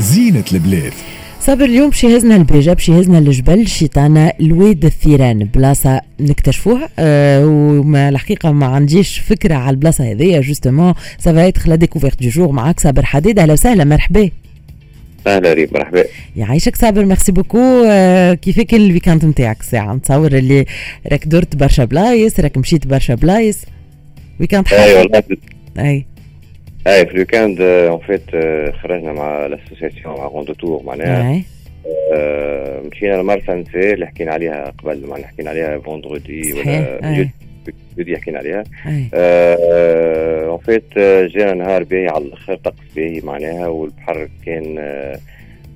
زينة البلاد. صابر اليوم باش يهزنا لباجة باش يهزنا لجبل الشيطانة لواد الثيران بلاصة نكتشفوها أه وما الحقيقة ما عنديش فكرة على البلاصة هذيا justement ça va être la découverte du jour معاك صابر حديد. أهلا وسهلا مرحبا. أهلا ريم مرحبا. يعيشك صابر merci beaucoup كيف كان ال week-end نتاعك؟ ساعة نتصور اللي راك درت برشا بلايص راك مشيت برشا بلايص. week-end حلو. اي والله. أي. اي في ال week-end en fait خرجنا مع ال association مع Rando Tour معناها مشينا لمرسى نساء اللي حكينا عليها قبل معناها حكينا عليها vendredi صحيح، ولا. jeudi حكينا عليها en fait جانا نهار باهي على الآخر طقس باهي معناها والبحر كان آه،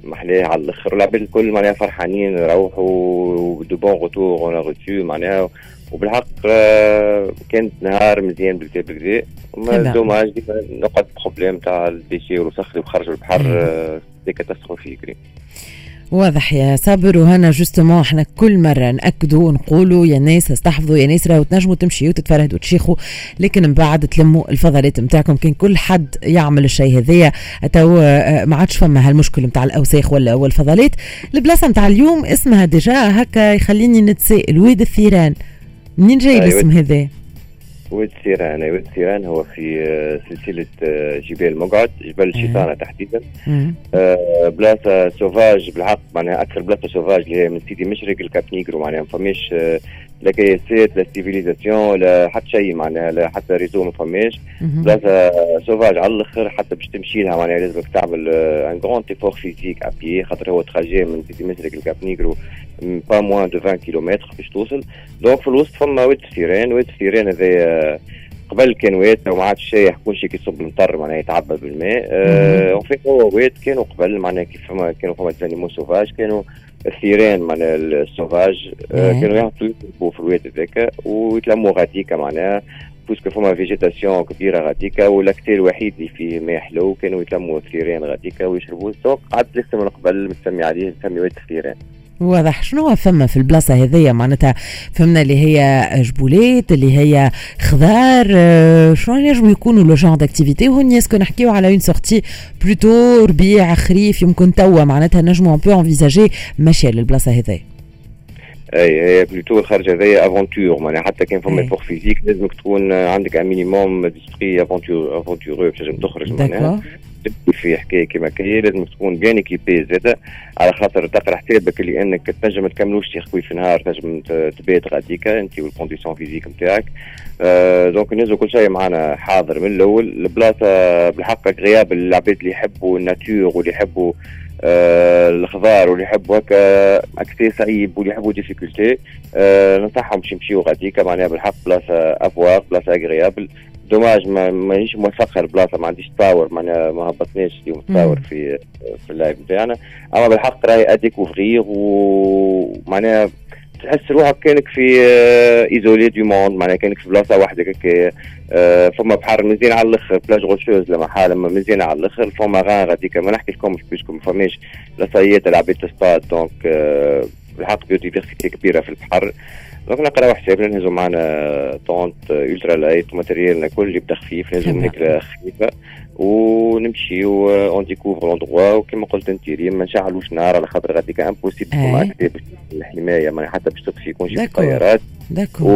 محلاه على الآخر. والعباد الكل معناها فرحانين نروحوا de bon retour en retour معناها. وبالحق آه، كانت نهار مزيان بالكدا بالكدا dommage ديما نقعد problème تاع ال déchets والوسخ اللي بخرجوا البحر. آه، c'est catastrophique. واضح يا صابر وهنا justement إحنا كل مرة ناكدوا ونقولوا يا ناس استحفظوا يا ناس راهو تنجموا تمشيوا وتتفرهدوا وتشيخوا لكن من بعد تلموا الفضلات نتاعكم كان كل حد يعمل الشيء هذايا تو آه، ما عادش فما هالمشكل نتاع الأوساخ ولا والفضلات البلاصة نتاع اليوم اسمها déjà هكا يخليني نتسائل واد الثيران منين جاي أيوة. الاسم هذا؟ واد الثيران. واد الثيران هو في آه، سلسلة آه، جبال مقعد جبل الشيطانة تحديدا. آه، بلاصة sauvage بالحق معناها أكثر بلاصة sauvage اللي هي من سيدي مشرق لكاب نيجرو معناها ما فماش لا كياسات لا civilisation لا حتى شيء معناها لا حتى réseau ما فماش. مهم. بلاصة sauvage على الآخر حتى باش تمشي لها معناها لازمك تعمل un grand effort physique et puis خاطر هو trajet من سيدي مشرق لكاب نيجرو pas moins de 20 كيلومتر باش توصل. donc في الوسط فما واد الثيران واد الثيران هذا قبل كان واد وما عادش شايح كل شيء كيصب المطر معناها يتعبى بالماء. en fait هو واد كانوا قبل معناها كيف فما كانوا فما animaux sauvages كانوا الثيران معناها ال sauvages آه،. كانوا يهبطوا يركبوا في الواد هذاك ويتلموا غاديكا معناها parce que فما végétation كبيرة غاديكا وال secteur الوحيد اللي فيه ماء حلو كانوا يتلموا الثيران غاديكا ويشربوا donc قعدت لسه من قبل متسمي عليه مسمي واد الثيران واضح. شنو هو فما في البلاصة هذيا؟ معناتها فهمنا اللي هي جبولات اللي هي خضار آه، شنو ينجموا يكونوا le genre d'activité؟ و est-ce que نحكيو على une sortie plutôt ربيع خريف يمكن توا. معناتها نجموا un peu envisager مشية للبلاصة هذيا. أي هي plutôt الخرجه هذيا aventure معناها حتى كان فما. effort physique لازمك تكون عندك un minimum d'esprit aventure aventureux باش تنجم تخرج معناها. تبكي في حكاية كيما كي لازم تكون bien équipé زاده على خاطر تقرأ حسابك اللي أنك تنجم تكملوش circuit في نهار تنجم تبات غاديكا انت وال condition physique نتاعك. آه donc نزلوا كل شيء معنا حاضر من الأول. البلاصة بالحق غياب العباد اللي يحبوا ال nature واللي يحبوا آه الخضار واللي يحبوا هكا accès صعيب واللي يحبوا difficulté آه ننصحهم باش يمشيو غاديكا. معناها بالحق بلاصة à voir بلاصة agréable dommage ما مانيش موفقها البلاصه ما عنديش تصاور معناها ما هبطناش اليوم تصاور مم. في في ال live نتاعنا أما بالحق راهي à découvrir ومعناها تحس روحك كأنك في isolé du monde معناها كأنك في بلاصة وحدك هكا آه، فما بحر مزيان على الأخر plage rocheuse لما حال مزيان على الأخر فما غان غاديكا ما نحكي لكمش parce que ما فماش لاصايات العباد تصطاد donc آه، بالحق biodiversité كبيرة في البحر donc نقراو حسابنا نهزو معنا tente ultra light و matériel نا كل يبدا خفيف نهزو هيك خفيفه ونمشيو on découvre l'endroit وكما قلت انت ريم ما نشعلوش نار على خاطر غاديك impossible اكتيف الحماية معناها حتى باش تطفي يكون شي في d'accord. الطيارات. d'accord.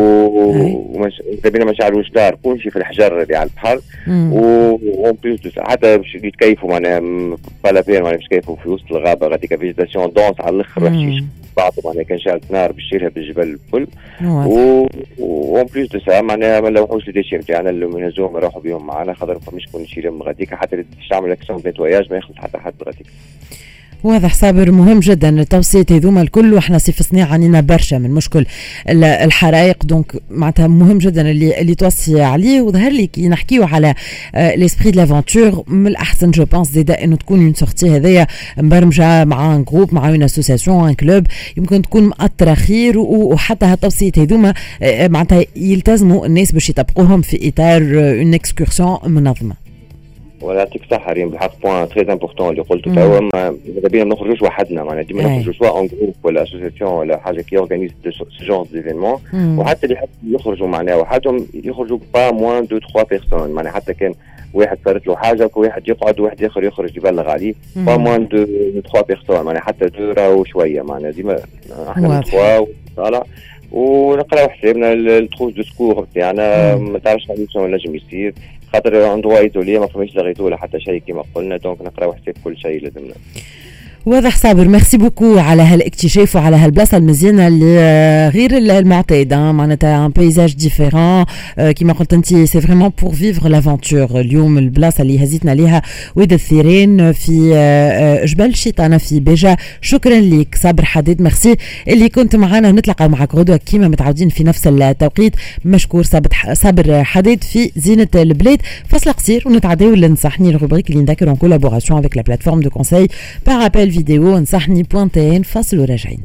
ومش بينا ما شعلوش نار كل شيء في الحجر اللي على البحر. و سا- حتى باش يتكيفوا معناها بين معناها باش يتكيفوا في وسط الغابة غاديك végétation dense على الأخر باش بعضهم معناها كان شعلت نار باش بالجبل الكل. و en plus de ça معناها ما نلوحوش ال déchets نتاعنا اللي نهزوهم نروحوا بهم معنا خاطر ما فماش كون نشيلهم غاديك حتى تعمل action nettoyage ما يخلص حتى حد غاديك. واضح صابر مهم جدا التوصيات هذوما الكل وإحنا سي في صنيع عانينا برشا من مشكل ال- الحرائق donc معناتها مهم جدا اللي اللي توصي عليه. وظهر لي كي نحكيو على l'esprit de l'aventure من الأحسن je pense زادة إنه تكون une sortie هذيا مبرمجة مع un groupe مع une association un club يمكن تكون مأطرة خير وحتى هالتوصيات هذوما آه، معناتها يلتزموا الناس باش يطبقوهم في إطار une excursion منظمة. ولا يعطيك الصحة ريم بالحق point très important اللي قلته. توا ما- ماذا بينا ما نخرجوش وحدنا معناها ديما. نخرجوا soit en groupe ولا association ولا حاجة qui organise ce genre d'événements. وحتى اللي يخرجوا معناها وحدهم يخرجوا pas moins de trois personnes معناها حتى كان واحد صارت له حاجة واحد يقعد وواحد آخر يخرج يبلغ عليه. pas moins de trois personnes معناها حتى deux راهو شوية. معناها ديما إحنا تخوا طالع ونقراو حسابنا ال trousse de secours بتاعنا ما تعرفش شنو نجم يصير. خاطر endroit isolé ما فماش لغيتو ولا حتى شيء كيما قلنا donc نقراو حساب كل شيء لازمنا. واضح صابر merci beaucoup على هالاكتشاف وعلى هالبلاصة المزيانة اللي غير المعتاده معناتها un paysage différent كيما قلت انت c'est vraiment pour vivre l'aventure اليوم البلاصة اللي هزيتنا ليها واد الثيرين في جبل الشيطانه في بيجا. شكرا لك صابر حديد. ميرسي. اللي كنت معنا نتلقى معك غدوه كيما متعودين في نفس التوقيت. مشكور صابر حديد في زينة البلاد. فصل قصير ونتعداو لنصحني ال rubrique اللي نذكر en collaboration avec la plateforme de conseil par appel. فيديو انصحني بوانتين فاصل وراجعين